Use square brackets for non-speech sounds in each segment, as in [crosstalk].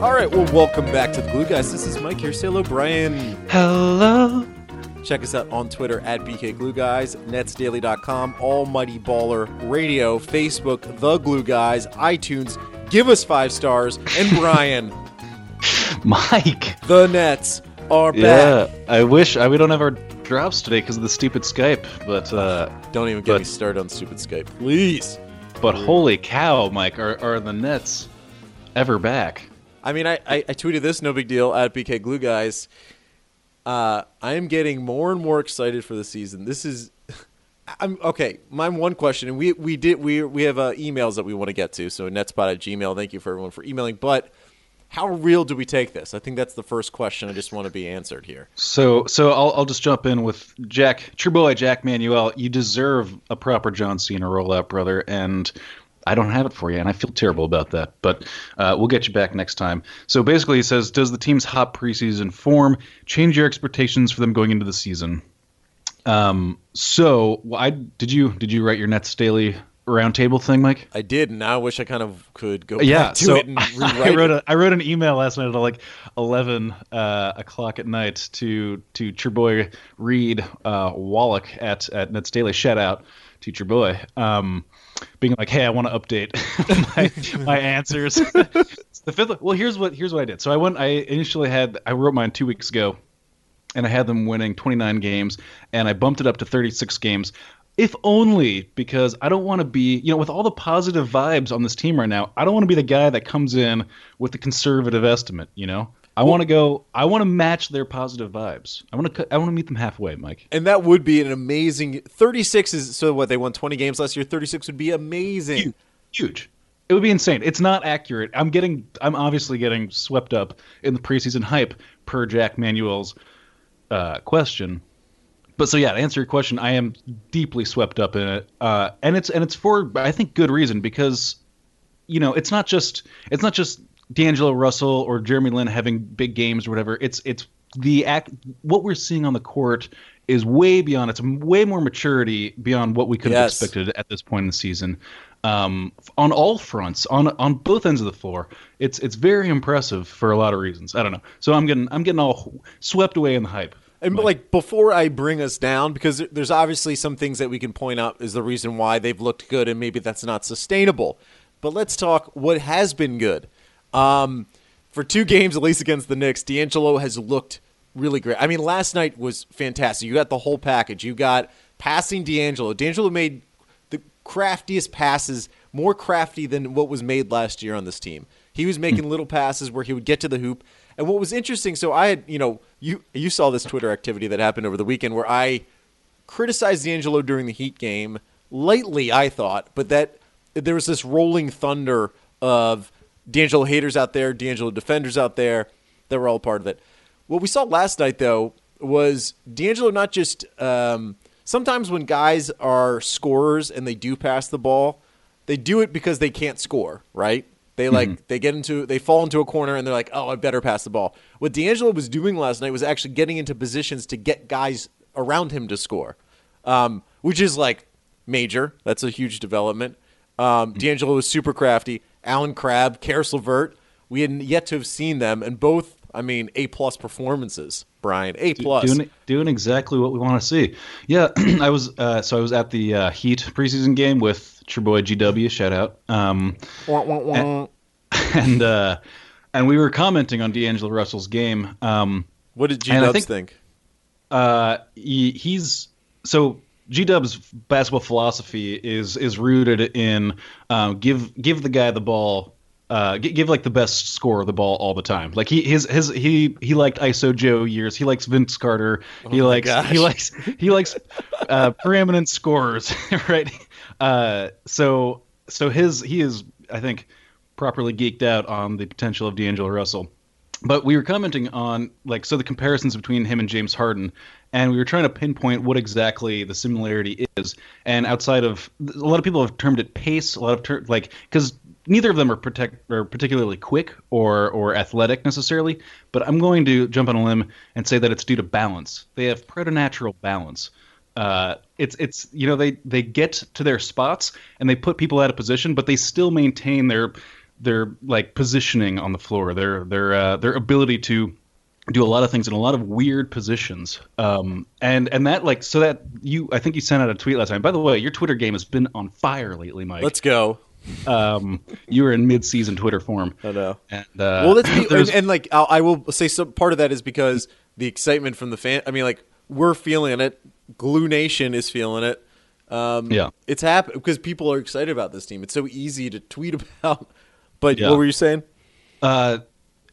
All right, well, welcome back to the Glue Guys. This is Mike here. Say hello, Brian. Hello. Check us out on Twitter at BK Glue Guys, netsdaily.com, Almighty Baller Radio, Facebook, The Glue Guys, iTunes. Give us five stars. And [laughs] Brian, Mike. the Nets are Yeah, back. I wish I, we don't have our drops today because of the stupid Skype, but uh, Don't even get But- me started on stupid Skype, please. but holy cow, Mike, are are the Nets ever back? I mean, I, I, I tweeted this, no big deal, at BK Glue Guys. Uh, I am getting more and more excited for the season. This is, [laughs] I'm okay. My one question, and we we did we we have uh, emails that we want to get to. So netspot at Gmail. Thank you for everyone for emailing. But how real do we take this? I think that's the first question. I just want to be answered here. So so I'll I'll just jump in with Jack, true boy Jack Manuel. You deserve a proper John Cena rollout, brother, and. I don't have it for you, and I feel terrible about that. But uh, we'll get you back next time. So basically, he says, "Does the team's hot preseason form change your expectations for them going into the season?" Um, so I did you did you write your Nets daily roundtable thing, Mike? I did, and now I wish I kind of could go yeah, back to so it and [laughs] I wrote it. a I wrote an email last night at like eleven uh, o'clock at night to to your boy Reed uh, Wallach at at Nets Daily. Shout out your boy, um, being like, hey, I want to update [laughs] my my [laughs] answers. the fifth. Well, here's what here's what I did. So I went. I initially had I wrote mine two weeks ago, and I had them winning 29 games, and I bumped it up to 36 games. If only because I don't want to be, you know, with all the positive vibes on this team right now, I don't want to be the guy that comes in with the conservative estimate. You know, I want to go. I want to match their positive vibes. I want to. I want to meet them halfway, Mike. And that would be an amazing 36 is so what they won 20 games last year 36 would be amazing. Huge. It would be insane. It's not accurate. I'm getting. I'm obviously getting swept up in the preseason hype per Jack Manuel's uh, question. But so yeah, to answer your question, I am deeply swept up in it, uh, and it's and it's for I think good reason because, you know, it's not just it's not just D'Angelo Russell or Jeremy Lin having big games or whatever. It's it's the act what we're seeing on the court is way beyond. It's way more maturity beyond what we could have Yes. expected at this point in the season. Um, on all fronts, on on both ends of the floor, it's it's very impressive for a lot of reasons. I don't know. So I'm getting I'm getting all swept away in the hype. And like before I bring us down, because there's obviously some things that we can point out is the reason why they've looked good, and maybe that's not sustainable. But let's talk what has been good. Um, for two games, at least against the Knicks, D'Angelo has looked really great. I mean, last night was fantastic. You got the whole package. You got passing D'Angelo. D'Angelo made the craftiest passes, more crafty than what was made last year on this team. He was making little passes where he would get to the hoop. And what was interesting, so I had, you know, you you saw this Twitter activity that happened over the weekend where I criticized D'Angelo during the Heat game lightly, I thought, but that there was this rolling thunder of D'Angelo haters out there, D'Angelo defenders out there that were all part of it. What we saw last night, though, was D'Angelo not just um, sometimes when guys are scorers and they do pass the ball, they do it because they can't score, right? They like they get into they fall into a corner and they're like, oh, I better pass the ball. What D'Angelo was doing last night was actually getting into positions to get guys around him to score, um, which is like major. That's a huge development. Um, D'Angelo was super crafty. Allen Crabbe, Caris LeVert, we had yet to have seen them, and both, I mean, A plus performances. Brian, A plus. doing doing exactly what we want to see. Yeah, [clears throat] I was uh, so I was at the uh, Heat preseason game with your boy GW. Shout out. Um, Wah, wah, wah. [laughs] and uh, and we were commenting on D'Angelo Russell's game. Um, What did G and think- think? uh, he, he's so G Dub's basketball philosophy is is rooted in um, give give the guy the ball. Uh, gi- give like the best scorer the ball all the time. Like he his his he he liked ISO Joe years. He likes Vince Carter. he likes gosh. he likes he likes uh, preeminent scorers, [laughs] right? Uh, so so his he is I think properly geeked out on the potential of D'Angelo Russell. But we were commenting on like so the comparisons between him and James Harden, and we were trying to pinpoint what exactly the similarity is. And outside of a lot of people have termed it pace, a lot of ter- like because neither of them are protect or particularly quick or or athletic necessarily. But I'm going to jump on a limb and say that it's due to balance. They have preternatural balance. Uh, it's it's you know they they get to their spots and they put people out of position, but they still maintain their their like positioning on the floor, their their uh, their ability to do a lot of things in a lot of weird positions. Um, and and that like so that you I think you sent out a tweet last time. By the way, your Twitter game has been on fire lately, Mike. Let's go. Um, you were in mid-season Twitter form. I know. And, uh, well, that's [laughs] the, and, and like I'll, I will say some part of that is because the excitement from the fan. I mean, like we're feeling it. Glue Nation is feeling it. Um, Yeah. it's happened because people are excited about this team. It's so easy to tweet [laughs] about. But Yeah. what were you saying? Uh,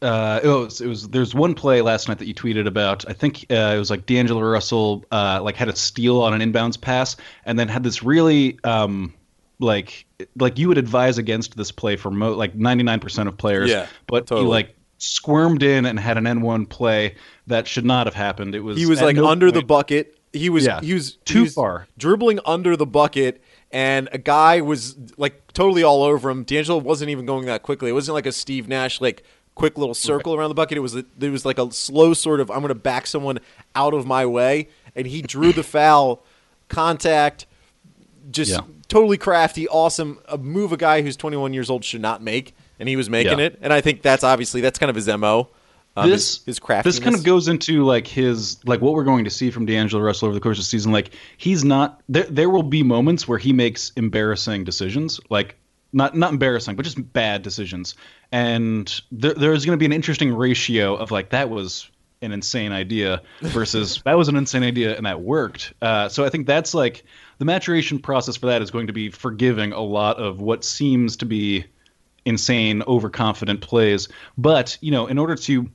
uh, it was, it was there's one play last night that you tweeted about. I think uh, it was like D'Angelo Russell uh, like had a steal on an inbounds pass, and then had this really um, like like you would advise against this play for mo- like 99% of players. Yeah, but totally. he like squirmed in and had an N1 play that should not have happened. It was He was like no under the bucket. He was Yeah. he was Too he was far. dribbling under the bucket, and a guy was like totally all over him. D'Angelo wasn't even going that quickly. It wasn't like a Steve Nash like quick little circle around the bucket. It was it was like a slow sort of I'm going to back someone out of my way, and he drew the [laughs] foul, contact, just Yeah. totally crafty, awesome. A move a guy who's 21 years old should not make, and he was making Yeah. it. And I think that's obviously that's kind of his mo. Um, this his, his. This kind of goes into like his like what we're going to see from D'Angelo Russell over the course of the season. Like he's not there. There will be moments where he makes embarrassing decisions, like not not embarrassing, but just bad decisions. And there, there's going to be an interesting ratio of like that was an insane idea versus [laughs] that was an insane idea and that worked. Uh, so I think that's like the maturation process for that is going to be forgiving a lot of what seems to be insane, overconfident plays. But you know, in order to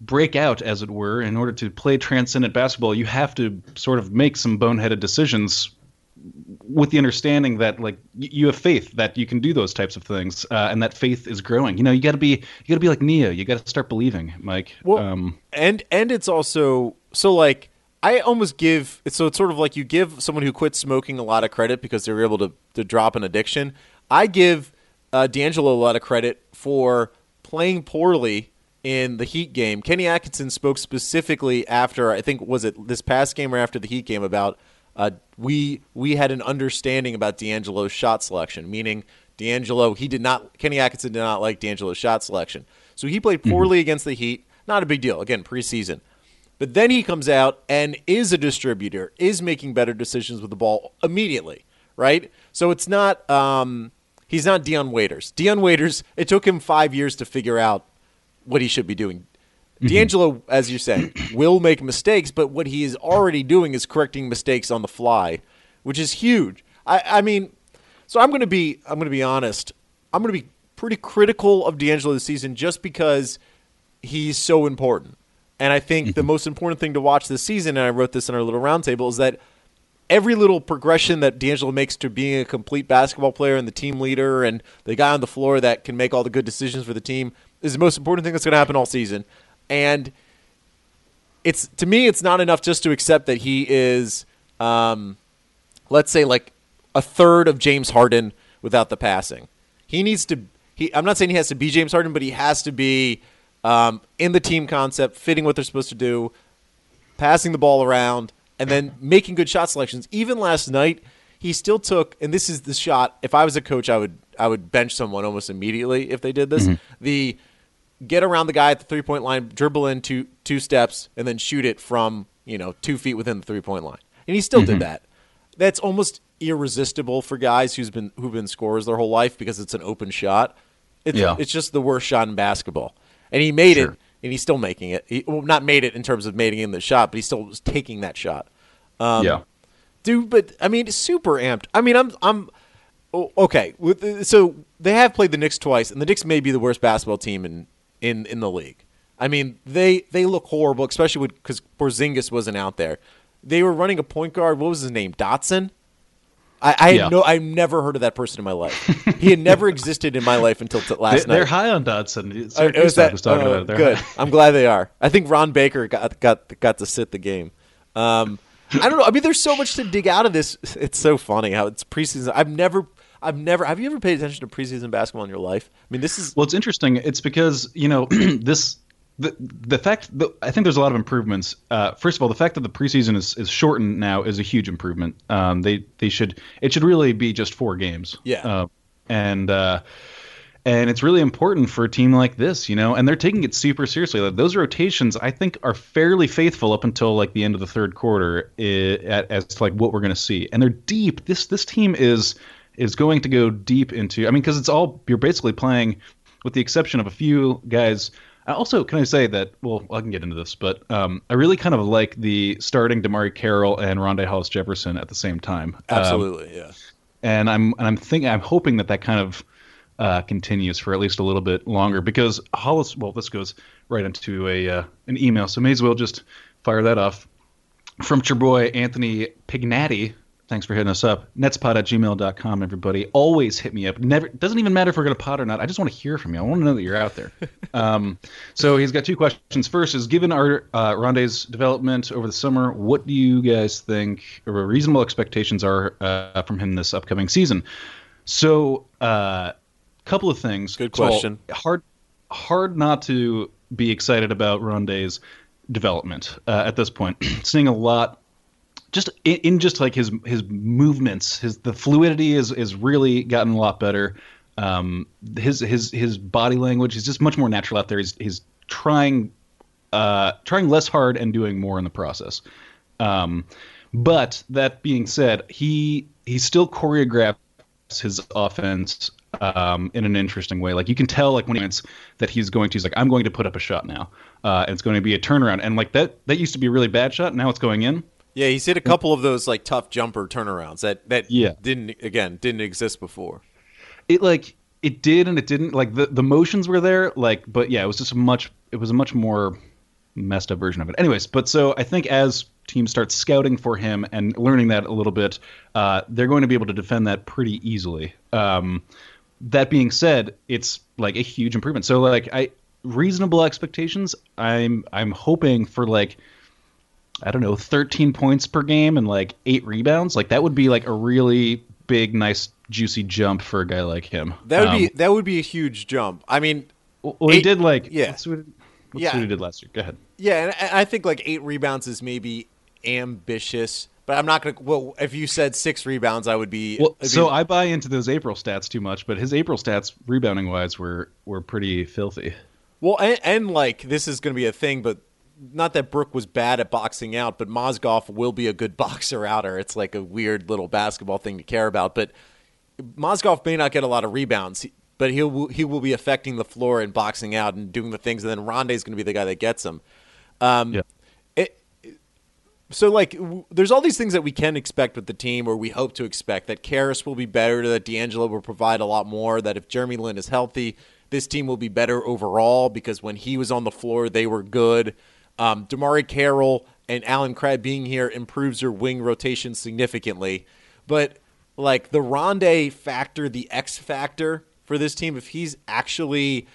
break out, as it were, in order to play transcendent basketball, you have to sort of make some boneheaded decisions with the understanding that like you have faith that you can do those types of things, uh, and that faith is growing. You know, you got to be you got to be like Neo. You got to start believing, Mike. Well, um, and and it's also so like I almost give so it's sort of like you give someone who quit smoking a lot of credit because they were able to to drop an addiction. I give uh, D'Angelo a lot of credit for playing poorly in the Heat game. Kenny Atkinson spoke specifically after I think was it this past game or after the Heat game about uh, we we had an understanding about D'Angelo's shot selection, meaning D'Angelo he did not Kenny Atkinson did not like D'Angelo's shot selection, so he played poorly against the Heat. Not a big deal again preseason, but then he comes out and is a distributor, is making better decisions with the ball immediately, right? So it's not um, he's not Dion Waiters. Dion Waiters it took him five years to figure out what he should be doing. Mm-hmm. D'Angelo, as you're saying, [clears throat] will make mistakes, but what he is already doing is correcting mistakes on the fly, which is huge. I, I mean, so I'm going to be I'm going to be honest. I'm going to be pretty critical of D'Angelo this season just because he's so important. And I think the mm-hmm. most important thing to watch this season, and I wrote this in our little roundtable, is that every little progression that D'Angelo makes to being a complete basketball player and the team leader and the guy on the floor that can make all the good decisions for the team is the most important thing that's going to happen all season. And it's to me, it's not enough just to accept that he is, um, let's say, like a third of James Harden without the passing. He needs to. He, I'm not saying he has to be James Harden, but he has to be um, in the team concept, fitting what they're supposed to do, passing the ball around, and then making good shot selections. Even last night, he still took, and this is the shot. If I was a coach, I would I would bench someone almost immediately if they did this. The get around the guy at the three point line, dribble in two two steps, and then shoot it from you know two feet within the three point line. And he still did that. That's almost irresistible for guys who's been who've been scorers their whole life because it's an open shot. It's Yeah. it's just the worst shot in basketball. And he made Sure. it, and he's still making it. He, well, not made it in terms of making in the shot, but he still was taking that shot. Um, yeah. dude. But I mean, super amped. I mean, I'm I'm okay. With so they have played the Knicks twice, and the Knicks may be the worst basketball team in in in the league. I mean, they they look horrible, especially because Porzingis wasn't out there. They were running a point guard. What was his name? Dotson. I, I Yeah. had no, I've never heard of that person in my life. he had never [laughs] existed in my life until t- last night. They're high on Dotson. Uh, was that- was talking oh, about it. They're good. high. [laughs] I'm glad they are. I think Ron Baker got got got to sit the game. Um, I don't know. I mean, there's so much to dig out of this. It's so funny how it's preseason. I've never, I've never. Have you ever paid attention to preseason basketball in your life? I mean, this is Well, it's interesting. It's because you know [clears throat] this the the fact that I think there's a lot of improvements. Uh, first of all, the fact that the preseason is, is shortened now is a huge improvement. Um, they they should it should really be just four games. Yeah. Uh, and uh, and it's really important for a team like this, you know. And they're taking it super seriously. Like, those rotations, I think, are fairly faithful up until like the end of the third quarter, i- at, as to like what we're going to see. And they're deep. This this team is is going to go deep into. I mean, because it's all you're basically playing, with the exception of a few guys. Also, can I say that? Well, I can get into this, but um, I really kind of like the starting DeMarre Carroll and Rondae Hollis Jefferson at the same time. Um, absolutely yeah. and I'm and I'm thinking I'm hoping that that kind of uh, continues for at least a little bit longer because Hollis. Well, this goes right into a uh, an email, so may as well just fire that off from your boy Anthony Pignatti. Thanks for hitting us up. Netspot at gmail.com, everybody. Always hit me up. Never doesn't even matter if we're gonna pot or not. I just want to hear from you. I want to know that you're out there. [laughs] um, so he's got two questions. First is given our uh, Rondae's development over the summer, what do you guys think or reasonable expectations are uh, from him this upcoming season? So, a couple of things. Good So, question. hard, hard not to be excited about Rondae's development uh, at this point. [clears throat] Seeing a lot, just in, in just like his his movements, his the fluidity is is really gotten a lot better. Um, his his his body language is just much more natural out there. He's he's trying uh, trying less hard and doing more in the process. Um, but that being said, he he still choreographs his offense um, in an interesting way. Like you can tell, like when he wins, that he's going to. He's like, I'm going to put up a shot now, uh, and it's going to be a turnaround. And like that, that used to be a really bad shot. Now it's going in. Yeah, he's hit a couple of those like tough jumper turnarounds that that Yeah. didn't again didn't exist before. It like it did and it didn't. Like the the motions were there. Like, but yeah, it was just a much. It was a much more messed up version of it. Anyways, but so I think as teams start scouting for him and learning that a little bit, uh, they're going to be able to defend that pretty easily. Um, that being said, it's like a huge improvement. So like I reasonable expectations. I'm I'm hoping for like I don't know, 13 points per game and like eight rebounds. Like that would be like a really big, nice, juicy jump for a guy like him. That would Um, be that would be a huge jump. I mean, well, he did like yeah. Let's what, let's Yeah. what he did last year. Go ahead. yeah, and I- think like eight rebounds is maybe ambitious, but I'm not gonna. Well, if you said six rebounds, I would be. Well, be- so I buy into those April stats too much, but his April stats rebounding wise were were pretty filthy. Well, and, and like this is going to be a thing, but not that Brook was bad at boxing out, but Mozgov will be a good [laughs] boxer outer. It's like a weird little basketball thing to care about, but Mozgov may not get a lot of rebounds, but he will he will be affecting the floor and boxing out and doing the things, and then Rondae's going to be the guy that gets him. Um, Yeah. it, so like w- there's all these things that we can expect with the team or we hope to expect that Caris will be better that D'Angelo will provide a lot more that if Jeremy Lin is healthy this team will be better overall because when he was on the floor they were good um, DeMarre Carroll and Allen Crabbe being here improves your wing rotation significantly but like the Rondae factor the X factor for this team if he's actually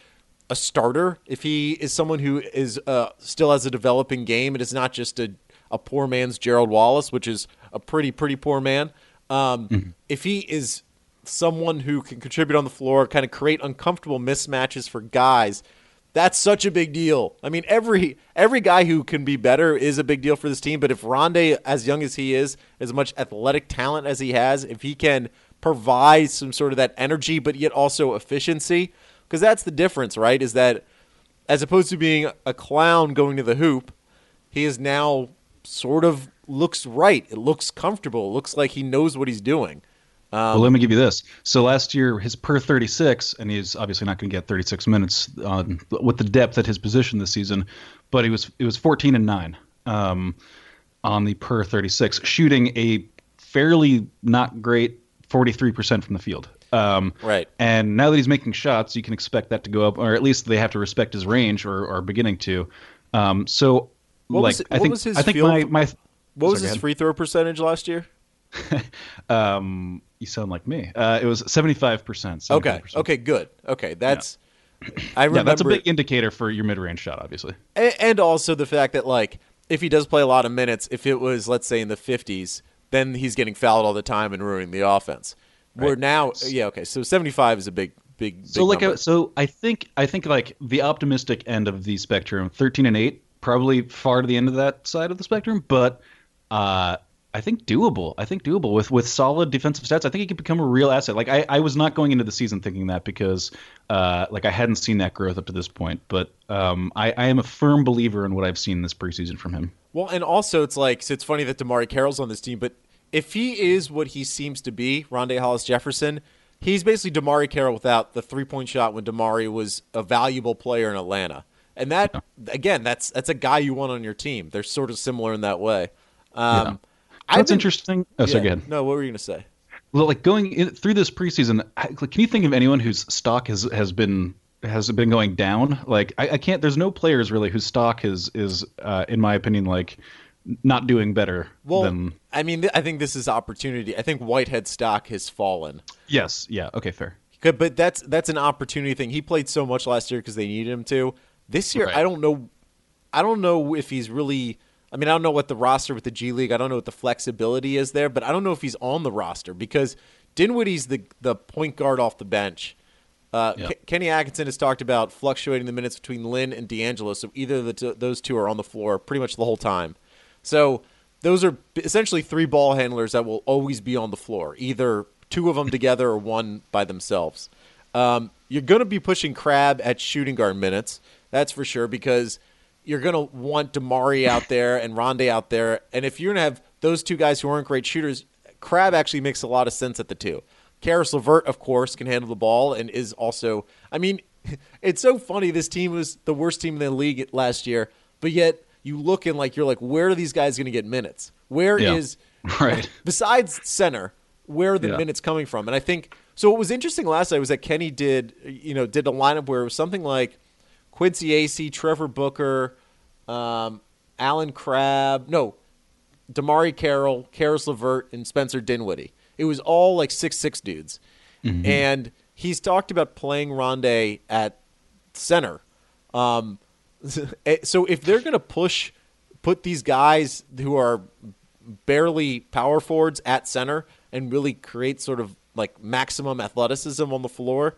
a starter, if he is someone who is uh, still has a developing game, it is not just a, a poor man's Gerald Wallace, which is a pretty pretty poor man. Um, If he is someone who can contribute on the floor, kind of create uncomfortable mismatches for guys, that's such a big deal. I mean, every every guy who can be better is a big deal for this team. But if Rondae, as young as he is, as much athletic talent as he has, if he can provide some sort of that energy, but yet also efficiency, because that's the difference, right? Is that as opposed to being a clown going to the hoop, he is now sort of looks right. It looks comfortable. It looks like he knows what he's doing. Well, let me give you this. So last year, his per 36, and he's obviously not going to get 36 minutes on, with the depth at his position this season, but he was it was 14 and nine um, on the per 36, shooting a fairly not great 43% from the field. Um, Right. And now that he's making shots, you can expect that to go up, or at least they have to respect his range, or are beginning to. Um, so, What like, was- I what think was his I think field- my my What was Sorry, his free throw percentage last year? [laughs] Um, you sound like me. Uh, it was seventy five percent. Okay. Okay. Good. Okay. That's. [clears throat] I remember. Yeah, that's a big indicator for your mid range shot, obviously. And also the fact that like if he does play a lot of minutes, if it was let's say in the 50s, then he's getting fouled all the time and ruining the offense. We're now, yeah, okay, so 75 is a big, big, big So like. I, so I think I think like the optimistic end of the spectrum, thirteen and eight, probably far to the end of that side of the spectrum, but uh, I think doable. I think doable with with solid defensive stats. I think he could become a real asset. Like I, I was not going into the season thinking that because uh, like I hadn't seen that growth up to this point, but um, I, I am a firm believer in what I've seen this preseason from him. Well, and also it's like so it's funny that DeMarre Carroll's on this team, but if he is what he seems to be, Rondae Hollis Jefferson, he's basically DeMarre Carroll without the three point shot when DeMarre was a valuable player in Atlanta. And that again, that's that's a guy you want on your team. They're sort of similar in that way. Um, I've That's been- interesting. Oh, sorry, go ahead. No, what were you gonna say? Well, like going in, through this preseason, I- like, can you think of anyone whose stock has has been has been going down? Like, I, I can't. There's no players really whose stock is is, uh, in my opinion, like not doing better Well, than. I mean, I think this is opportunity. I think Whitehead stock has fallen. Yes. Yeah. Okay. Fair. Good, but that's that's an opportunity thing. He played so much last year because they needed him to. This year, Right. I don't know. I don't know if he's really. I mean, I don't know what the roster with the G League. I don't know what the flexibility is there, but I don't know if he's on the roster because Dinwiddie's the the point guard off the bench. Uh, Yeah. Ke- Kenny Atkinson has talked about fluctuating the minutes between Lin and D'Angelo, so either the t- those two are on the floor pretty much the whole time. So those are essentially three ball handlers that will always be on the floor, either two of them together or one by themselves. Um, you're going to be pushing Crabbe at shooting guard minutes, that's for sure, because you're going to want DeMarre out there and Rondae out there, and if you're going to have those two guys who aren't great shooters, Crabbe actually makes a lot of sense at the two. Caris Levert, of course, can handle the ball and is also. I mean, [laughs] it's so funny. This team was the worst team in the league last year, but yet you look and like you're like, where are these guys going to get minutes? Where is Yeah. [laughs] Right. besides center? Where are the Yeah. minutes coming from? And I think so. What was interesting last night was that Kenny did you know did a lineup where it was something like Quincy Acy, Trevor Booker, um, Allen Crabbe, no, DeMarre Carroll, Caris Levert, and Spencer Dinwiddie. It was all like six six dudes, and he's talked about playing Rondae at center. Um, [laughs] so if they're going to push, put these guys who are barely power forwards at center and really create sort of like maximum athleticism on the floor,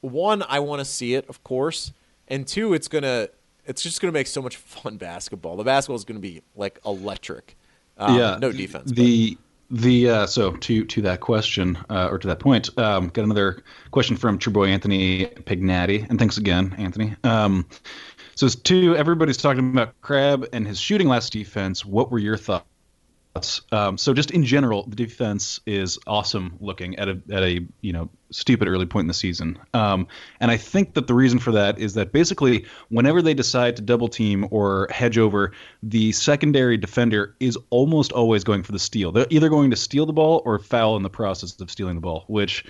one, I want to see it, of course, and two, it's gonna, it's just gonna make so much [laughs] fun basketball. The basketball is gonna be like electric. Um, yeah. no defense. but- The the uh, so to to that question uh, or to that point, um, got another question from True Boy Anthony Pignatti, and thanks again, Anthony. Um, so it's two. Everybody's talking about Crabbe and his shooting last defense. What were your thoughts? Um, so just in general, the defense is awesome looking at a at a you know stupid early point in the season. Um, and I think that the reason for that is that basically whenever they decide to double team or hedge over, the secondary defender is almost always going for the steal. They're either going to steal the ball or foul in the process of stealing the ball, which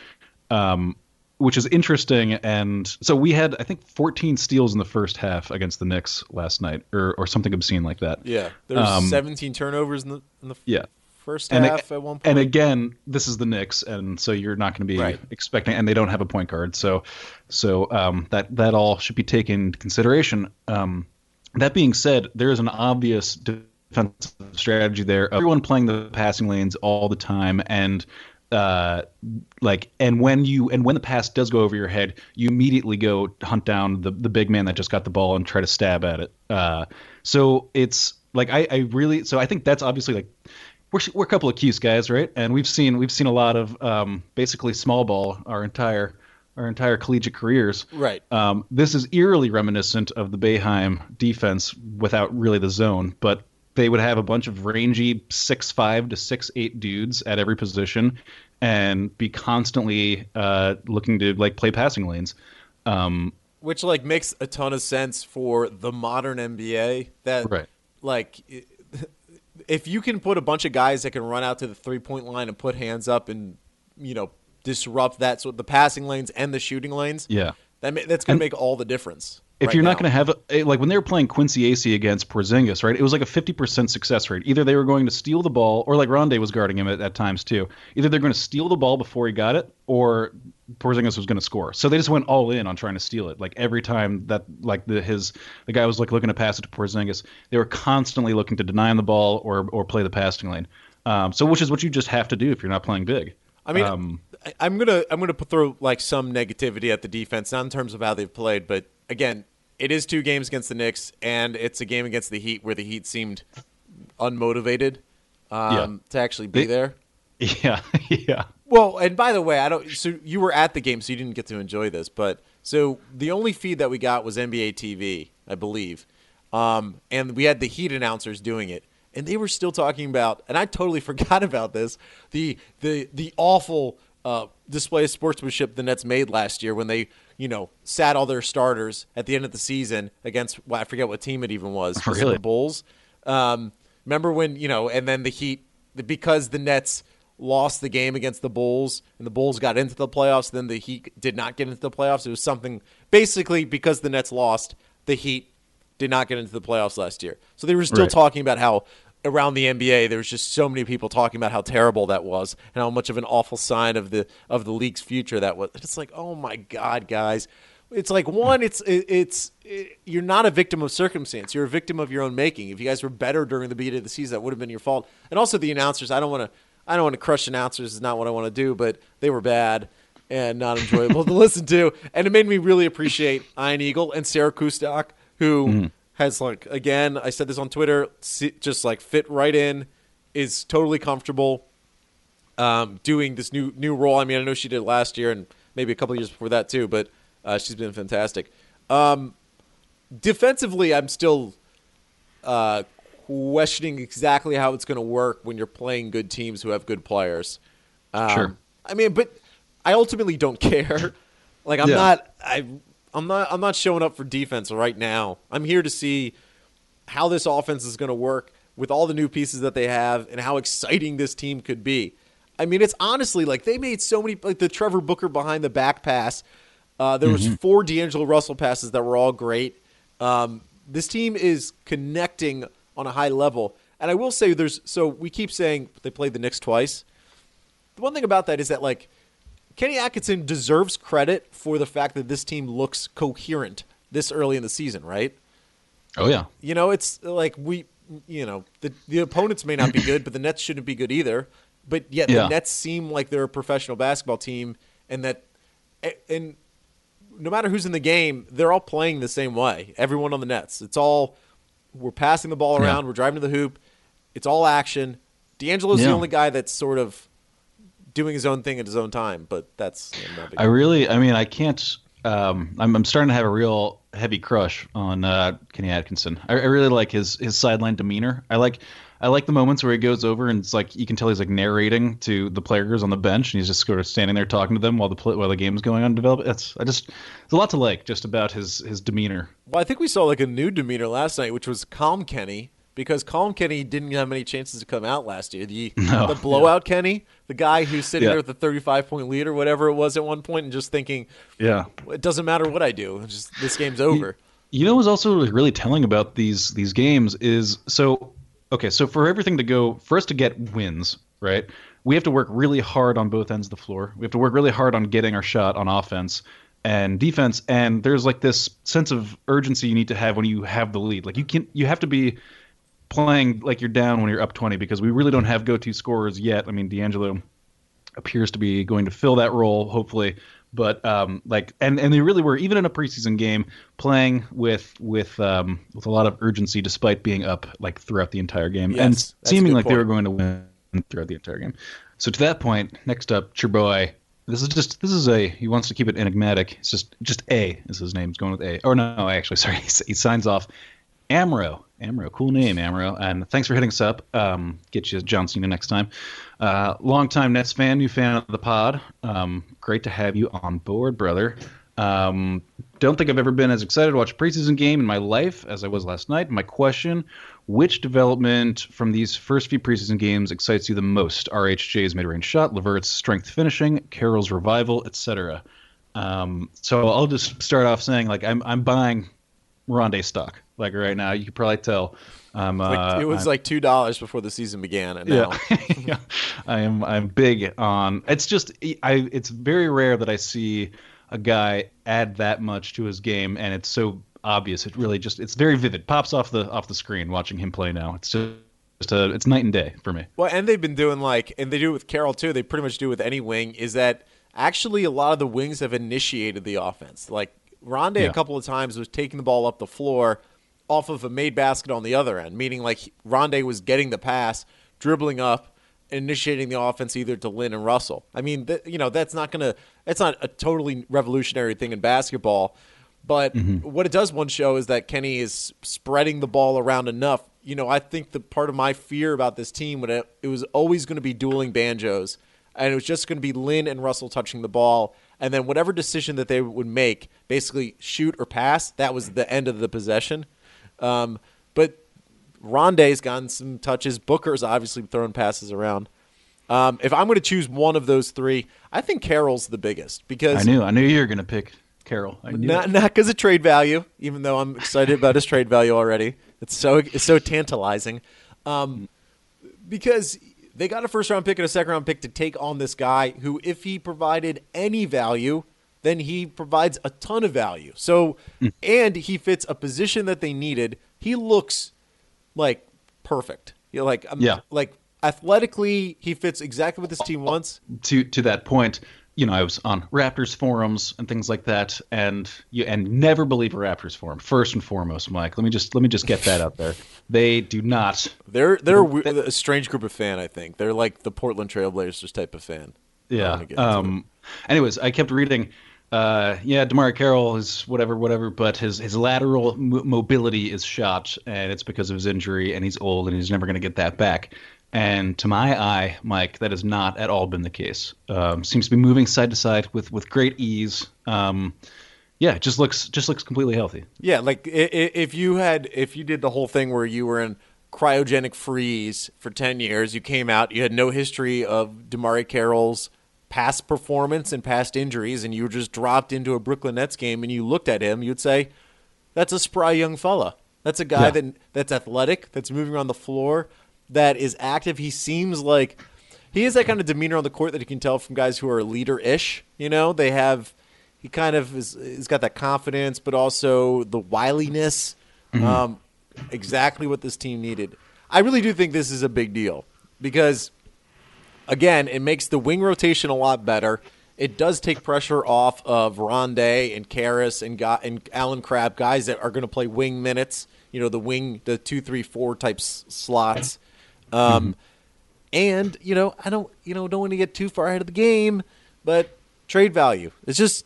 um, which is interesting. And so we had, I think, 14 steals in the first half against the Knicks last night, or, or something obscene like that. yeah, there was um, 17 turnovers in the in the Yeah. first And, half at one point. and again, this is the Knicks, and so you're not going to be Right. expecting, and they don't have a point guard, so so um, that that all should be taken into consideration. Um, that being said, there is an obvious defensive strategy there. Everyone playing the passing lanes all the time, and uh, like, and when you and when the pass does go over your head, you immediately go hunt down the the big man that just got the ball and try to stab at it. Uh, so it's like I, I really so I think that's obviously like we're, we're a couple of cute guys, right? And we've seen we've seen a lot of um, basically small ball our entire our entire collegiate careers. Right. Um, this is eerily reminiscent of the Boeheim defense without really the zone, but they would have a bunch of rangy six five to six eight dudes at every position, and be constantly uh, looking to like play passing lanes. Um, which like makes a ton of sense for the modern NBA. That Right. like [laughs] if you can put a bunch of guys that can run out to the three point line and put hands up and you know disrupt that so the passing lanes and the shooting lanes. Yeah. That ma- that's going to make all the difference. if right you're not going to have a, like when they were playing Quincy Acy against Porzingis, right? It was like a 50% success rate. Either they were going to steal the ball, or like Rondae was guarding him at, at times too. Either they're going to steal the ball before he got it, or Porzingis was going to score. So they just went all in on trying to steal it. Like every time that like the his the guy was like looking to pass it to Porzingis, they were constantly looking to deny him the ball or or play the passing lane. Um, so which is what you just have to do if you're not playing big. I mean, Um, I'm gonna I'm gonna throw like some negativity at the defense, not in terms of how they've played, but again, it is two games against the Knicks, and it's a game against the Heat where the Heat seemed unmotivated um, to actually be They- there. [laughs] yeah, yeah. Well, and by the way, I don't. So you were at the game, so you didn't get to enjoy this. But so the only feed that we got was NBA TV, I believe, um, and we had the Heat announcers doing it, and they were still talking about. And I totally [laughs] forgot about this. The the the awful uh, display of sportsmanship the Nets made last year when they you know sat all their starters at the end of the season against well, I forget what team it even was. [laughs] Really? the Bulls. Um, remember when you know, and then the Heat because the Nets lost the game against the Bulls and the Bulls got into the playoffs, then the Heat did not get into the playoffs. It was something basically because the Nets lost, the Heat did not get into the playoffs last year. So they were still Right. talking about how around the NBA there was just so many people talking about how terrible that was and how much of an awful sign of the of the league's future that was. It's like, "Oh my god, guys." It's like one, it's it, it's it, you're not a victim of circumstance. You're a victim of your own making. If you guys were better during the beginning of the season, that would have been your fault. And also the announcers. I don't want to I don't want to crush announcers. Is not what I want to do. But they were bad and not enjoyable to [laughs] listen to. And it made me really appreciate Ian Eagle and Sarah Kustok, who mm-hmm. Has like again. I said this on Twitter. Just like fit right in, is totally comfortable um, doing this new new role. I mean, I know she did it last year and maybe a couple of years before that too, but uh, she's been fantastic. Um, defensively, I'm still uh, questioning exactly how it's going to work when you're playing good teams who have good players. Um, Sure. I mean, but I ultimately don't [laughs] care. Like I'm Yeah. not I I'm not I'm not showing up for defense right now. I'm here to see how this offense is going to work with all the new pieces that they have and how exciting this team could be. I mean, it's honestly like they made so many like the Trevor Booker behind the back pass. Uh, there was four D'Angelo Russell passes that were all great. Um, this team is connecting on a high level, and I will say there's so we keep saying they played the Knicks twice. The one thing about that is that like Kenny Atkinson deserves credit for the fact that this team looks coherent this early in the season, right? Oh yeah. You know, it's like we, you know, the the opponents may not be good, but the Nets shouldn't be good either. But yet Yeah. the Nets seem like they're a professional basketball team, and that, and no matter who's in the game, they're all playing the same way. Everyone on the Nets, it's all we're passing the ball Yeah. around, we're driving to the hoop, it's all action. D'Angelo's the only guy that's sort of doing his own thing at his own time, but that's I really, I mean, I can't. Um, I'm, I'm starting to have a real heavy crush on uh, Kenny Atkinson. I, I really like his his sideline demeanor. I like I like the moments where he goes over and it's like you can tell he's like narrating to the players on the bench and he's just sort of standing there talking to them while the play, while the game's going on. Develop. That's I just there's a lot to like just about his his demeanor. Well, I think we saw like a new demeanor last night, which was calm Kenny, because calm Kenny didn't have many chances to come out last year. The [laughs] No, the blowout Kenny, the guy who's sitting Yeah. there with the 35 point lead or whatever it was at one point, and just thinking, Yeah. it doesn't matter what I do, it's just this game's over. You know what's also really telling about these these games is so okay, so for everything to go for us to get wins, right? We have to work really hard on both ends of the floor. We have to work really hard on getting our shot on offense and defense and there's like this sense of urgency you need to have when you have the lead. Like you can you have to be playing like you're down when you're up 20 because we really don't have go-to scorers yet. I mean, D'Angelo appears to be going to fill that role, hopefully. But um, like, and and they really were even in a preseason game playing with with um, with a lot of urgency, despite being up like throughout the entire game Yes, and seeming like they were going to win throughout the entire game. So to that point, next up, your boy. This is just this is a he wants to keep it enigmatic. It's just just A is his name. He's going with A. Or no, actually, sorry, he, [laughs] he signs off. Amro, Amro, cool name, Amro. And thanks for hitting us up. Um, get you John Cena next time. Uh, longtime Nets fan, new fan of the pod. Um, great to have you on board, brother. Um, don't think I've ever been as excited to watch a preseason game in my life as I was last night. My question: Which development from these first few preseason games excites you the most? RHJ's mid-range shot, Levert's strength finishing, Carroll's revival, etc. Um, so I'll just start off saying like I'm I'm buying Rondae stock like right now. You can probably tell. Like, uh, it was I'm- like two dollars before the season began, and now yeah. [laughs] yeah. I am I'm big on it's just I it's very rare that I see a guy add that much to his game and it's so obvious. It really just it's very vivid. Pops off the off the screen watching him play now. It's just, just a, it's night and day for me. Well, and they've been doing like, and they do it with Carroll too. They pretty much do it with any wing. Is that actually a lot of the wings have initiated the offense? Like Rondae Yeah. a couple of times was taking the ball up the floor off of a made basket on the other end, meaning like Rondae was getting the pass, dribbling up, initiating the offense either to Lin and Russell. I mean, th- you know, that's not gonna, that's not a totally revolutionary thing in basketball. But mm-hmm. what it does one show is that Kenny is spreading the ball around enough. You know, I think the part of my fear about this team when it, it was always going to be dueling banjos, and it was just going to be Lin and Russell touching the ball, and then whatever decision that they would make, basically shoot or pass, that was the end of the possession. Um, but Rondae's gotten some touches. Booker's obviously throwing passes around. Um, if I'm going to choose one of those three, I think Carroll's the biggest because I knew I knew you were gonna pick Carroll. Not it. not because of trade value, even though I'm excited about his trade value already. It's so it's so tantalizing, um, because they got a first round pick and a second round pick to take on this guy who, if he provided any value, then he provides a ton of value. So, and he fits a position that they needed. He looks like perfect. You know, like um, Yeah. like athletically, he fits exactly what this team wants. to to that point, you know, I was on Raptors forums and things like that, and you and never believe a Raptors forum. First and foremost, Mike. Let me just let me just get that out there. They do not. They're they're a, a strange group of fan. I think they're like the Portland Trailblazers type of fan. Yeah. wanna get into Um. Anyways, I kept reading. Uh, yeah, DeMarre Carroll is whatever, whatever, but his his lateral m- mobility is shot, and it's because of his injury, and he's old, and he's never going to get that back. And to my eye, Mike, that has not at all been the case. Um, seems to be moving side to side with with great ease. Um, yeah, just looks just looks completely healthy. Yeah, like if you had if you did the whole thing where you were in cryogenic freeze for 10 years, you came out, you had no history of DeMarre Carroll's past performance and past injuries and you were just dropped into a Brooklyn Nets game and you looked at him, you'd say that's a spry young fella. That's a guy Yeah. that that's athletic, that's moving around the floor, that is active. He seems like he has that kind of demeanor on the court that you can tell from guys who are leader-ish. You know, they have he kind of is. He's got that confidence, but also the wiliness. Um, exactly what this team needed. I really do think this is a big deal because again, it makes the wing rotation a lot better. It does take pressure off of Rondae and Caris and Ga- and Allen Crabbe, guys that are going to play wing minutes. You know, the wing, the two, three, four type s- slots. Um, And you know, I don't, you know, don't want to get too far ahead of the game, but trade value. It's just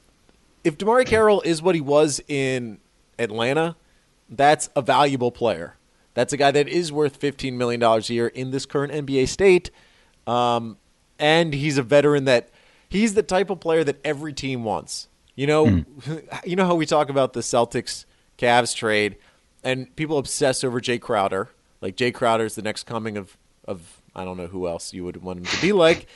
if DeMarre Carroll is what he was in Atlanta, that's a valuable player. That's a guy that is worth fifteen million dollars a year in this current NBA state, um, and he's a veteran that he's the type of player that every team wants. You know, [laughs] you know how we talk about the Celtics Cavs trade, and people obsess over Jay Crowder. Like Jay Crowder is the next coming of of I don't know who else you would want him to be like,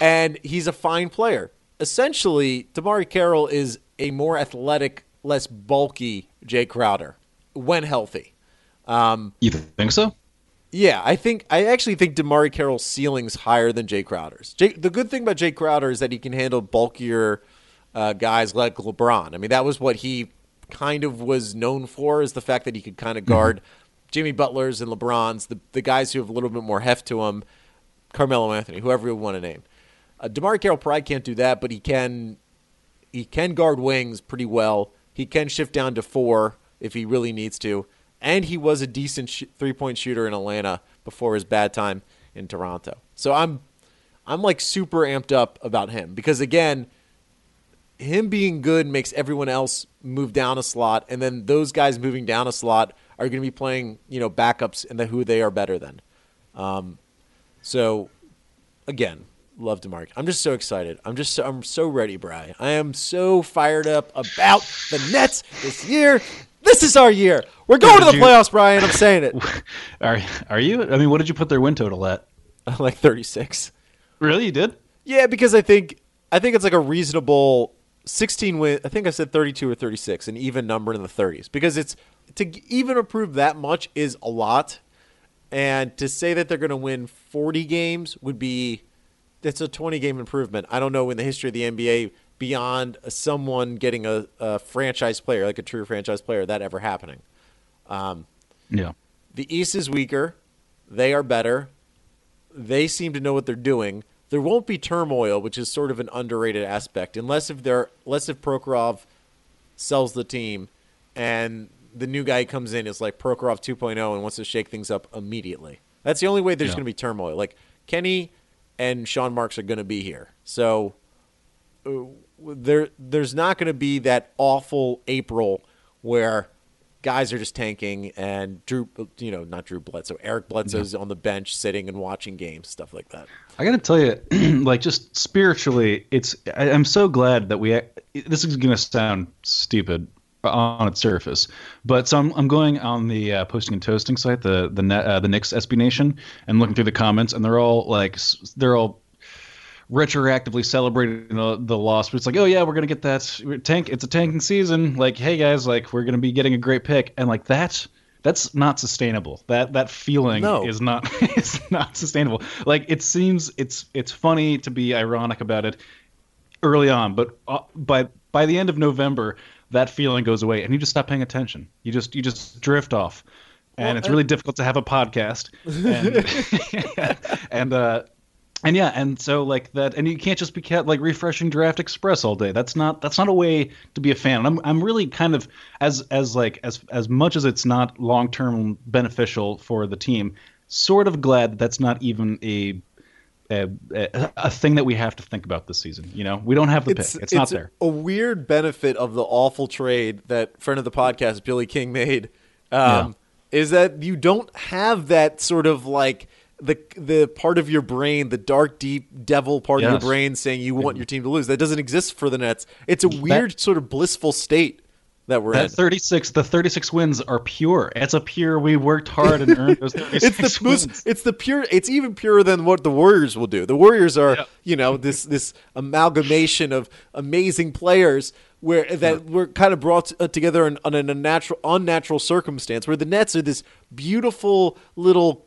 and he's a fine player. Essentially, DeMarre Carroll is a more athletic, less bulky Jay Crowder when healthy. Um, You think so? Yeah, I think I actually think DeMarre Carroll's ceiling's higher than Jay Crowder's. Jay, the good thing about Jay Crowder is that he can handle bulkier uh, guys like LeBron. I mean, that was what he kind of was known for is the fact that he could kind of guard Jimmy Butler's and LeBron's, the the guys who have a little bit more heft to them, Carmelo Anthony, whoever you want to name. Uh, DeMarre Carroll probably can't do that, but he can he can guard wings pretty well. He can shift down to four if he really needs to, and he was a decent sh- three point shooter in Atlanta before his bad time in Toronto. So I'm I'm like super amped up about him because again, him being good makes everyone else move down a slot, and then those guys moving down a slot are going to be playing you know backups and the who they are better than. Um, so again, love DeMarre. I'm just so excited. I'm just so, I'm so ready, Bry. I am so fired up about the Nets this year. This is our year. We're going to the you- playoffs, Brian. I'm saying it. [laughs] Are are you? I mean, what did you put their win total at? [laughs] like 36. Really, you did? Yeah, because I think I think it's like a reasonable 16 win. I think I said 32 or 36, an even number in the 30s, because it's to even improve that much is a lot, and to say that they're going to win 40 games would be that's a 20 game improvement. I don't know in the history of the NBA beyond someone getting a, a franchise player like a true franchise player that ever happening. Um, Yeah. the East is weaker. They are better. They seem to know what they're doing. There won't be turmoil, which is sort of an underrated aspect, unless if they're unless if Prokhorov sells the team and the new guy comes in is like Prokhorov 2.0 and wants to shake things up immediately. That's the only way there's Yeah. going to be turmoil. Like Kenny and Sean Marks are going to be here, so uh, there there's not going to be that awful April where guys are just tanking and Drew, you know, not Drew Bledsoe, Eric Bledsoe's on the bench sitting and watching games, stuff like that. I gotta tell you, [clears throat] like just spiritually, it's. I, I'm so glad that we. This is gonna sound stupid on its surface, but so I'm, I'm going on the uh, posting and toasting site, the the net, uh, the Knicks SB Nation, and looking through the comments, and they're all like, they're all retroactively celebrating the, the loss. But it's like, oh yeah, we're gonna get that tank. It's a tanking season. Like, hey guys, like we're gonna be getting a great pick, and like that. That's not sustainable. That that feeling No. is not [laughs] is not sustainable. Like it seems it's it's funny to be ironic about it early on, but uh, by by the end of November, that feeling goes away, and you just stop paying attention. You just you just drift off, and Well, it's really difficult to have a podcast. And [laughs] and uh, and yeah, and so like that, and you can't just be kept like refreshing Draft Express all day. That's not that's not a way to be a fan. And I'm I'm really kind of as as like as as much as it's not long term beneficial for the team, sort of glad that that's not even a a, a, a thing that we have to think about this season. You know, we don't have the pick; it's, not there. A weird benefit of the awful trade that friend of the podcast Billy King made um, is that you don't have that sort of like the the part of your brain, the dark, deep devil part of your brain saying you want your team to lose. That doesn't exist for the Nets. It's a weird sort of blissful state that we're in. 36, the 36 wins are pure. It's a pure. We worked hard and earned those [laughs] 36 it's the wins. it's the pure it's even purer than what the warriors will do the warriors are Yeah. you know this this amalgamation of amazing players where that were kind of brought uh, together in, on an unnatural unnatural circumstance where the nets are this beautiful little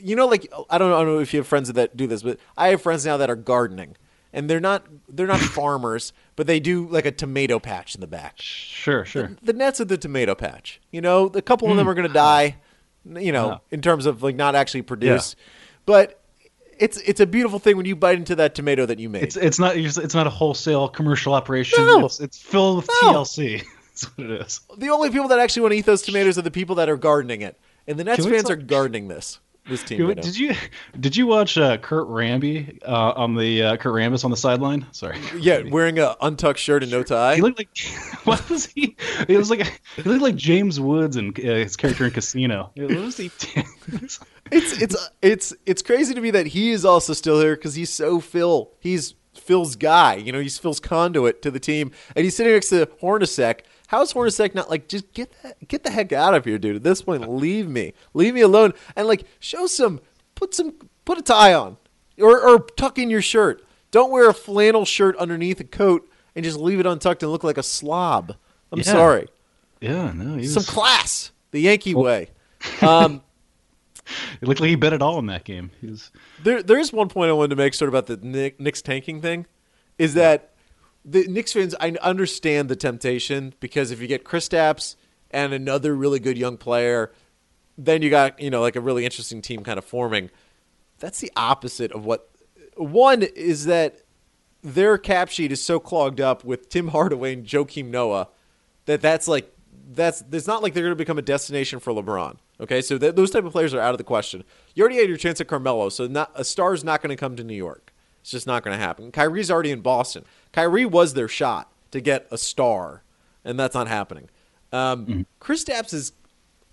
you know like i don't know, I don't know if you have friends that do this but i have friends now that are gardening and they're not they're not [laughs] farmers but they do like a tomato patch in the back Sure, sure. the Nets of the tomato patch. You know, a couple of them are going to die. You know, Hmm. Yeah. in terms of like not actually produce, but it's it's a beautiful thing when you bite into that tomato that you made. It's it's not it's not a wholesale commercial operation. No. It's, it's filled with No. TLC. [laughs] That's what it is. the only people that actually want to eat those tomatoes are the people that are gardening it, and the Nets fans are gardening this this team. Did, right did you did you watch uh, Kurt Ramby uh, on the uh, Kurt Rambis on the sideline? Sorry. Yeah, wearing a untucked shirt and no tie. He looked like [laughs] what was he? He was like he looked like James Woods and uh, his character in Casino. What was he? [laughs] it's it's it's it's crazy to me that he is also still here because he's so Phil. He's Phil's guy. You know, he's Phil's conduit to the team, and he's sitting next to Hornacek. How's Hornacek not like just get that get the heck out of here, dude? At this point, leave me, leave me alone, and like show some, put some, put a tie on, or or tuck in your shirt. Don't wear a flannel shirt underneath a coat and just leave it untucked and look like a slob. I'm Yeah. sorry. yeah, no, was, Some class, the Yankee way. [laughs] Um, it looked like he bet it all in that game. Was, There, there is one point I wanted to make sort of about the Nick, Knicks tanking thing, is that the Knicks fans I understand the temptation because if you get Chris Kristaps and another really good young player, then you got you know like a really interesting team kind of forming. That's the opposite of what. One is that their cap sheet is so clogged up with Tim Hardaway and Joakim Noah that that's like that's it's not like they're going to become a destination for LeBron. Okay, so th- those type of players are out of the question. You already had your chance at Carmelo, so not a is not going to come to New York. It's just not going to happen. Kyrie's already in Boston. Kyrie was their shot to get a star, and that's not happening. Um, Kristaps has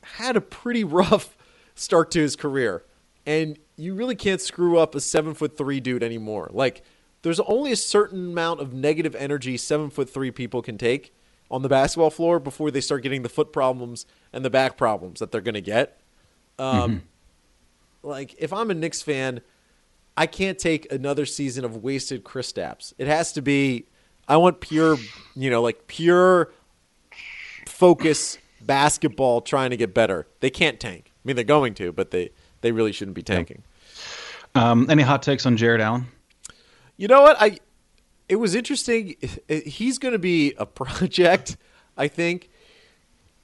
had a pretty [laughs] rough start to his career, and you really can't screw up a seven foot three dude anymore. Like, there's only a certain amount of negative energy seven foot three people can take on the basketball floor before they start getting the foot problems and the back problems that they're going to get. Um, Like, if I'm a Knicks fan, I can't take another season of wasted Kristaps. It has to be I want pure, you know, like pure focus basketball trying to get better. They can't tank. I mean, they're going to, but they they really shouldn't be tanking. Um, any hot takes on Jarrett Allen? You know what? I it was interesting. He's going to be a [laughs] project, I think.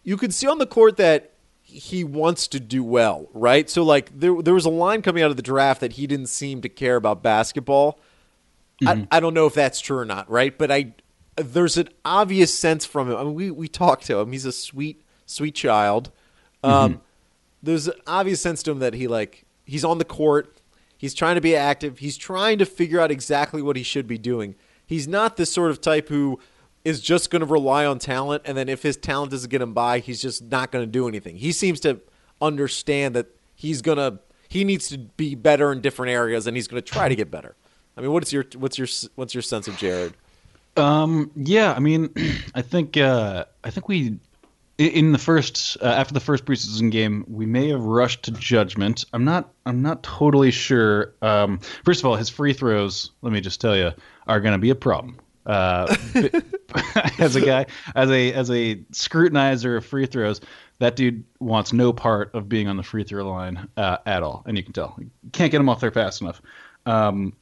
You can see on the court that he wants to do well, right? So like there there was a line coming out of the draft that he didn't seem to care about basketball. Mm-hmm. I, I don't know if that's true or not, right? But I there's an obvious sense from him. I mean, we we talked to him. He's a sweet sweet child. Um, mm-hmm. There's an obvious sense to him that he like he's on the court. He's trying to be active. He's trying to figure out exactly what he should be doing. He's not the sort of type who is just going to rely on talent, and then if his talent doesn't get him by, he's just not going to do anything. He seems to understand that he's going to he needs to be better in different areas, and he's going to try to get better. I mean, what's your what's your what's your sense of Jarrett? Um, yeah, I mean, [clears throat] I think uh, I think we in the first uh, after the first preseason game we may have rushed to judgment. I'm not I'm not totally sure. Um, first of all, his free throws, let me just tell you, are going to be a problem. Uh, [laughs] as a guy, as a as a scrutinizer of free throws, that dude wants no part of being on the free throw line uh, at all, and you can tell. You can't get him off there fast enough. Um,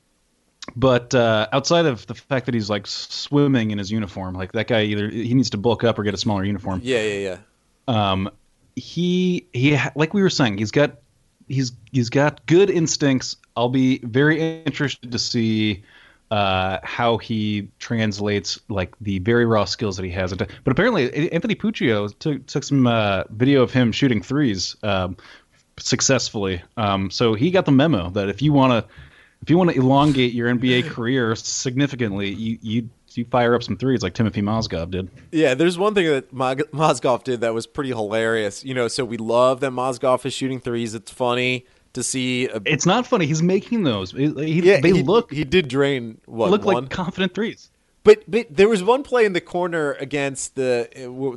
but uh, outside of the fact that he's like swimming in his uniform, like that guy either he needs to bulk up or get a smaller uniform. Yeah, yeah, yeah. Um, he he like we were saying, he's got he's he's got good instincts. I'll be very interested to see uh, how he translates like the very raw skills that he has. But apparently, Anthony Puccio took took some uh, video of him shooting threes um, successfully. Um, so he got the memo that if you want to if you want to elongate your NBA [laughs] career significantly, you you you fire up some threes like Timofey Mozgov did. Yeah, there's one thing that Mozgov did that was pretty hilarious. You know, so we love that Mozgov is shooting threes. It's funny to see. A... It's not funny. He's making those. He, yeah, they he, look. He did drain what look one? like confident threes. But but there was one play in the corner against the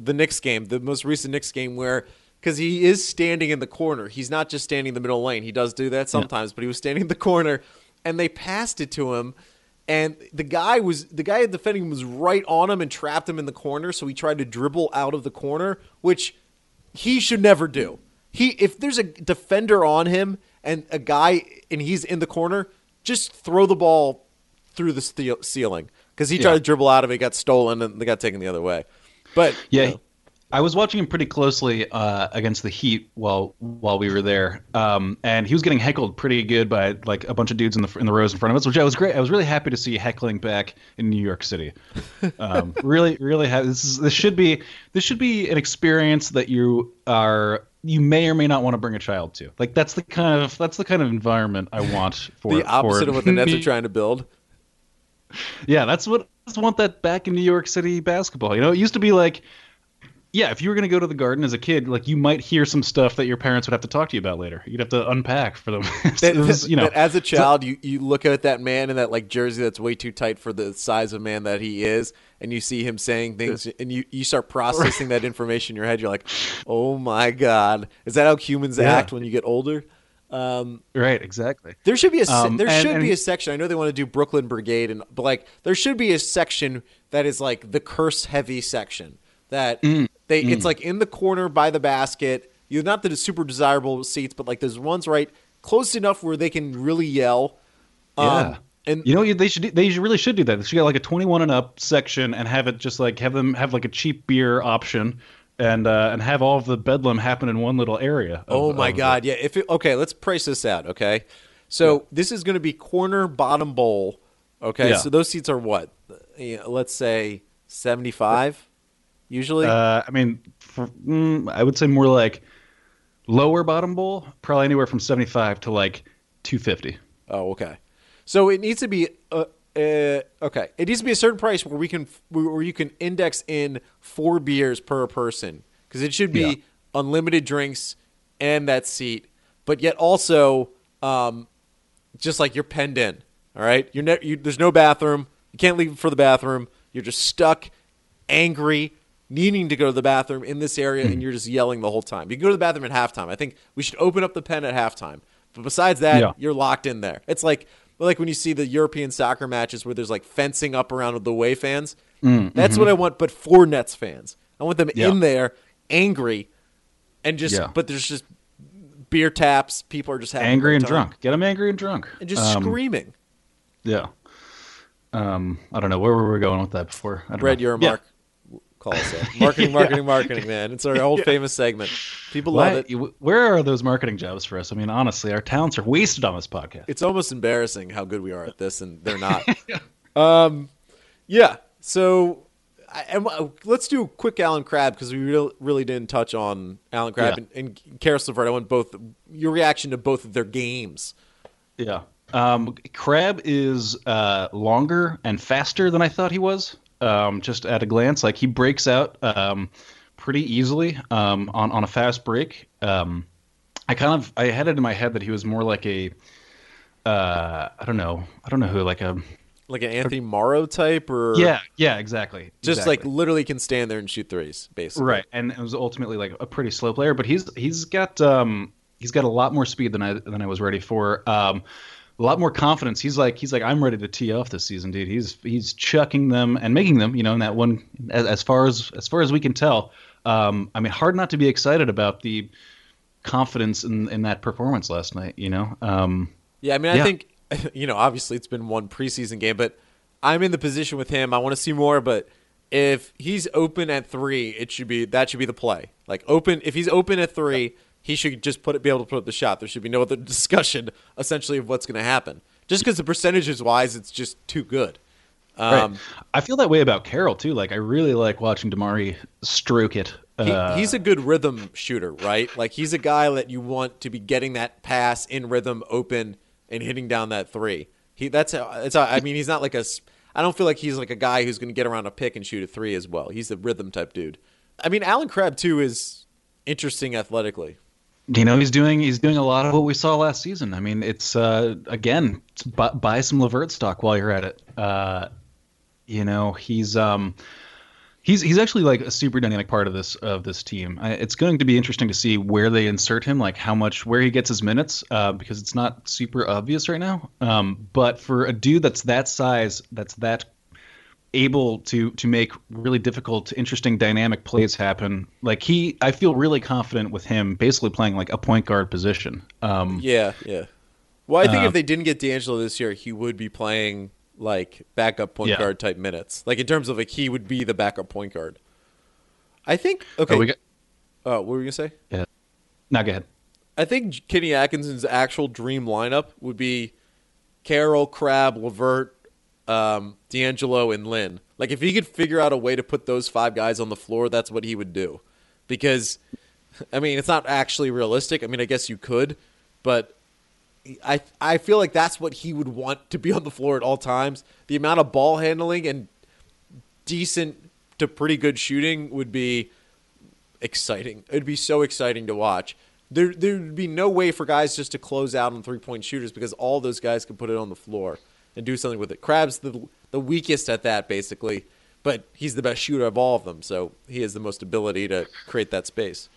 the Knicks game, the most recent Knicks game, where because he is standing in the corner. He's not just standing in the middle lane. He does do that sometimes, yeah. but he was standing in the corner and they passed it to him and the guy was the guy defending him was right on him and trapped him in the corner so he tried to dribble out of the corner which he should never do he if there's a defender on him and a guy and he's in the corner just throw the ball through the ceiling because he tried yeah. to dribble out of it got stolen and they got taken the other way but yeah you know, I was watching him pretty closely uh, against the Heat while while we were there, um, and he was getting heckled pretty good by like a bunch of dudes in the in the rows in front of us, which I was great. I was really happy to see heckling back in New York City. [laughs] Um, really, really happy. This is this should be this should be an experience that you are you may or may not want to bring a child to. Like that's the kind of that's the kind of environment I want [laughs] for the opposite for of what the Nets are trying to build. [laughs] Yeah, that's what I just want that back in New York City basketball. You know, it used to be like yeah, if you were going to go to the garden as a kid, like you might hear some stuff that your parents would have to talk to you about later. You'd have to unpack for them. [laughs] that, was, you know, as a child, so, you, you look at that man in that like jersey that's way too tight for the size of man that he is, and you see him saying things, and you, you start processing [laughs] that information in your head. You're like, oh my god, is that how humans yeah. act when you get older? Um, right, exactly. There should be a um, there and, should and, be a section. I know they want to do Brooklyn Brigade, and but like there should be a section that is like the curse heavy section that. Mm they mm. it's like in the corner by the basket. You're not the super desirable seats, but like there's ones right close enough where they can really yell. Um, yeah. And you know they should they really should do that. They should get like a 21 and up section and have it just like have them have like a cheap beer option and uh, and have all of the bedlam happen in one little area. Of, oh my god, yeah. If it, okay, let's price this out. Okay, so yeah. this is going to be corner bottom bowl. Okay, yeah. so those seats are what? Let's say 75 usually? Uh, I mean, for, mm, I would say more like lower bottom bowl, probably anywhere from 75 to like 250. Oh, okay. So it needs to be uh, uh, okay. It needs to be a certain price where we can where you can index in four beers per person because it should be yeah. unlimited drinks and that seat, but yet also um, just like you're penned in. All right, you're ne- you, there's no bathroom. You can't leave for the bathroom. You're just stuck, angry, needing to go to the bathroom in this area and hmm. you're just yelling the whole time. You can go to the bathroom at halftime. I think we should open up the pen at halftime. But besides that, yeah. you're locked in there. It's like But like when you see the European soccer matches where there's like fencing up around the away fans, Mm, that's what I want. But for Nets fans, I want them Yeah. in there, angry, and just. Yeah. But there's just beer taps. People are just having angry and drunk. Get them angry and drunk. and just Um, screaming. Yeah. Um, I don't know where were we going with that before. I don't Brett, know. you're Yeah. Call us. [laughs] Marketing, marketing, marketing, [laughs] man. It's our old famous segment. People love it. Where are those marketing jobs for us? I mean, honestly, our talents are wasted on this podcast. It's almost embarrassing how good we are at this, and they're not. [laughs] um, yeah. So, I, and, uh, let's do a quick Allen Crabbe because we really, really didn't touch on Allen Crabbe Yeah. and, and Caris LeVert. I want both your reaction to both of their games. Yeah. Um, Crabbe is uh, longer and faster than I thought he was. Um, just at a glance, like he breaks out um, pretty easily um, on on a fast break. Um, I kind of I had it in my head that he was more like a uh, I don't know I don't know who like a Like an Anthony Morrow type, or yeah yeah exactly just exactly. like literally can stand there and shoot threes, basically. right and it was ultimately like a pretty slow player but he's he's got um he's got a lot more speed than i than i was ready for um a lot more confidence he's like he's like i'm ready to tee off this season dude he's he's chucking them and making them you know in that one as, as far as as far as we can tell um i mean hard not to be excited about the confidence in in that performance last night you know um Yeah, I mean, I Yeah. think [laughs] you know, obviously it's been one preseason game, but I'm in the position with him. I want to see more, but if he's open at three, it should be that should be the play. Like open, if he's open at three, he should just put it, be able to put up the shot. There should be no other [laughs] discussion, essentially, of what's going to happen. Just because the percentages wise, it's just too good. Um, right. i feel that way about carroll too like i really like watching DeMarre stroke it he, uh, he's a good rhythm shooter, right? Like he's a guy that you want to be getting that pass in rhythm, open, and hitting down that three. He that's how, that's how, I mean he's not like a. I don't feel like he's like a guy who's going to get around a pick and shoot a three as well. He's a rhythm type dude. I mean Allen Crabbe too is interesting athletically. You know he's doing he's doing a lot of what we saw last season. I mean, it's uh, again buy, buy some Levert stock while you're at it. Uh, you know he's um he's he's actually like a super dynamic part of this of this team. I, it's going to be interesting to see where they insert him, like how much where he gets his minutes, uh, because it's not super obvious right now. Um, but for a dude that's that size, that's that able to to make really difficult, interesting, dynamic plays happen. Like he, I feel really confident with him basically playing like a point guard position. Um, Yeah, yeah. Well, I think Uh, if they didn't get D'Angelo this year, he would be playing like backup point Yeah. guard type minutes. Like in terms of like he would be the backup point guard. I think. Okay. oh, we got, uh, what were you gonna say? yeah. Now go ahead. I think Kenny Atkinson's actual dream lineup would be Carroll, Crabbe, Levert, um, D'Angelo, and Lin. Like if he could figure out a way to put those five guys on the floor, that's what he would do. Because, I mean, it's not actually realistic. I mean, I guess you could, but I I feel like that's what he would want to be [laughs] on the floor at all times. The amount of ball handling and decent to pretty good shooting would be exciting. It'd be so exciting to watch. There there'd be no way for guys just to close out on three point shooters because all those guys could put it on the floor and do something with it. Crabbe's the the weakest at that basically, but he's the best shooter of all of them, so he has the most ability to create that space.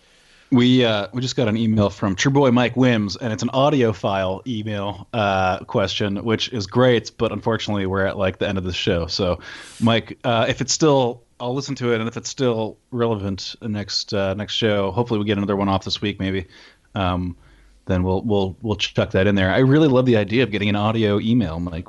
We uh, we just got an email from True Boy Mike Wims, and it's an audio file email uh, question, which is great, but unfortunately we're at like the end of the show. So, Mike, uh, if it's still, I'll listen to it, and if it's still relevant next uh, next show, hopefully we get another one off this week, maybe. Um, then we'll we'll we'll chuck that in there. I really love the idea of getting an audio email, Mike.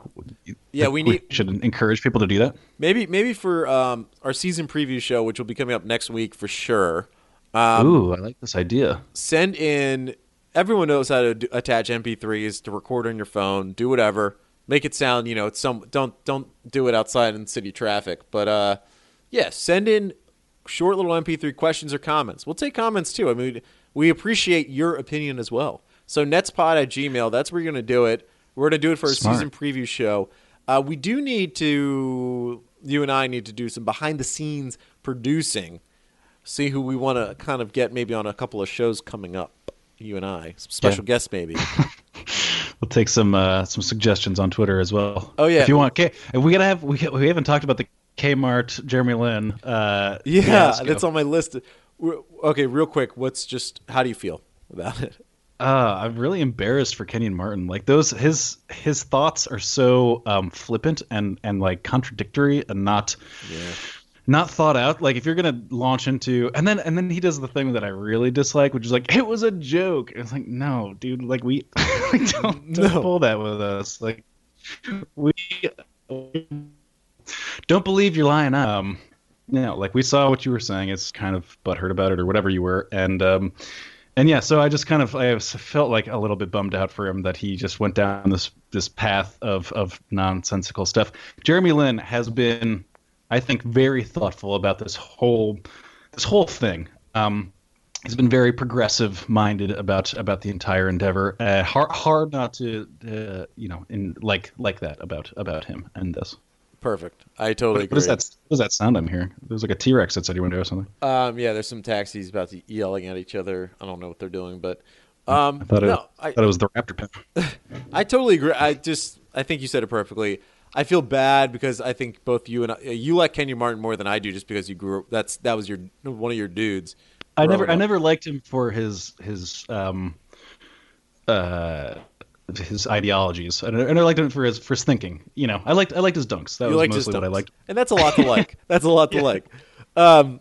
Yeah, we need- should encourage people to do that. Maybe maybe for um, our season preview show, which will be coming up next week for sure. Um, Ooh, I like this idea. send in. Everyone knows how to do, attach MP3s to record on your phone. Do whatever. Make it sound, you know, it's some. Don't don't do it outside in city traffic. But uh, yeah, send in short little MP3 questions or comments. We'll take comments too. I mean, we appreciate your opinion as well. So netspod at Gmail. That's where you're going to do it. We're going to do it for a season preview show. Uh, we do need to. You and I need to do some behind the scenes producing see who we want to kind of get maybe on a couple of shows coming up. You and I, some special Yeah. guests maybe. [laughs] We'll take some uh, some suggestions on Twitter as well. Oh, yeah. if you want. K- and we gotta have we we haven't talked about the Kmart Jeremy Lin. Uh, yeah, that's on my list. We're- Okay, real quick, what's just how do you feel about it? Uh, I'm really embarrassed for Kenyon Martin. Like those, his his thoughts are so um, flippant and and like contradictory and not Yeah. not thought out. Like if you're gonna launch into and then and then he does the thing that I really dislike, which is like it was a joke. It's like no, dude. Like we [laughs] like, don't, [laughs] don't No. pull that with us. Like we don't believe you're lying. Um, you know, like we saw what you were saying. It's kind of butthurt about it or whatever you were, and um, and yeah, so I just kind of I felt like a little bit bummed out for him that he just went down this this path of of nonsensical stuff. Jeremy Lin has been, I think, very thoughtful about this whole this whole thing. Um, he's been very progressive minded about about the entire endeavor. Uh, hard hard not to uh, you know in like like that about about him and this. Perfect. I totally What, agree. what is that? What is that sound I'm hearing? There's like a T Rex outside your window or something. Um, yeah, there's some taxis about to yelling at each other. I don't know what they're doing, but um, I thought it, no, I thought it was the Raptor pen. [laughs] I totally agree. I just I think you said it perfectly. I feel bad because I think both you and I, you like Kenyon Martin more than I do, just because you grew. up That's that was your one of your dudes. I never growing I never liked him for his his um uh his ideologies. and, I liked him for his for his thinking. You know, I liked I liked his dunks. That You was mostly what I liked. and that's a lot to like. [laughs] That's a lot to like. Um,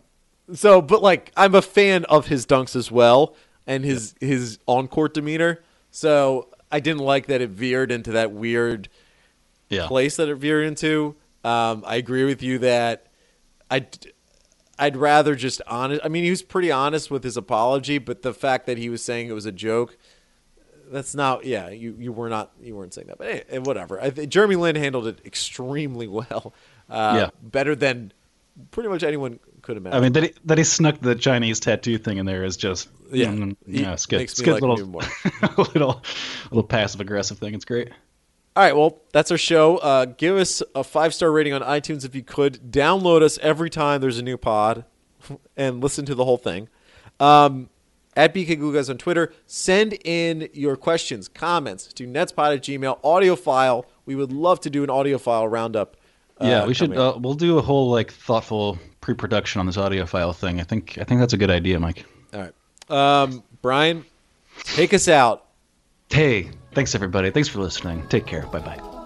so, but like, I'm a fan of his dunks as well, and his his on court demeanor. So I didn't like that it veered into that weird Yeah. place that it veered into. Um, I agree with you that I'd I'd rather just honest. I mean, he was pretty honest with his apology, but the fact that he was saying it was a joke. That's not. Yeah, you, you were not. You weren't saying that, but eh, eh, whatever. I Jeremy Lin handled it extremely [laughs] well. Uh, Yeah. better than pretty much anyone could imagine. I mean that he, that he snuck the Chinese tattoo thing in there is just Yeah. mm, yeah, it's good. It's good like little [laughs] little little passive aggressive thing. It's great. All right, well, that's our show. Uh, give us a five star rating on iTunes if you could. Download us every time there's a new pod [laughs] and listen to the whole thing. Um, at BK Guys on Twitter. Send in your questions, comments to netspod at gmail, audio file. We would love to do an audio file roundup. uh, yeah, we should. coming. Uh, we'll do a whole like thoughtful pre-production on this audio file thing. I think I think that's a good idea, Mike. All right. Um, Brian, take us out. Hey, thanks everybody. Thanks for listening. Take care. Bye bye.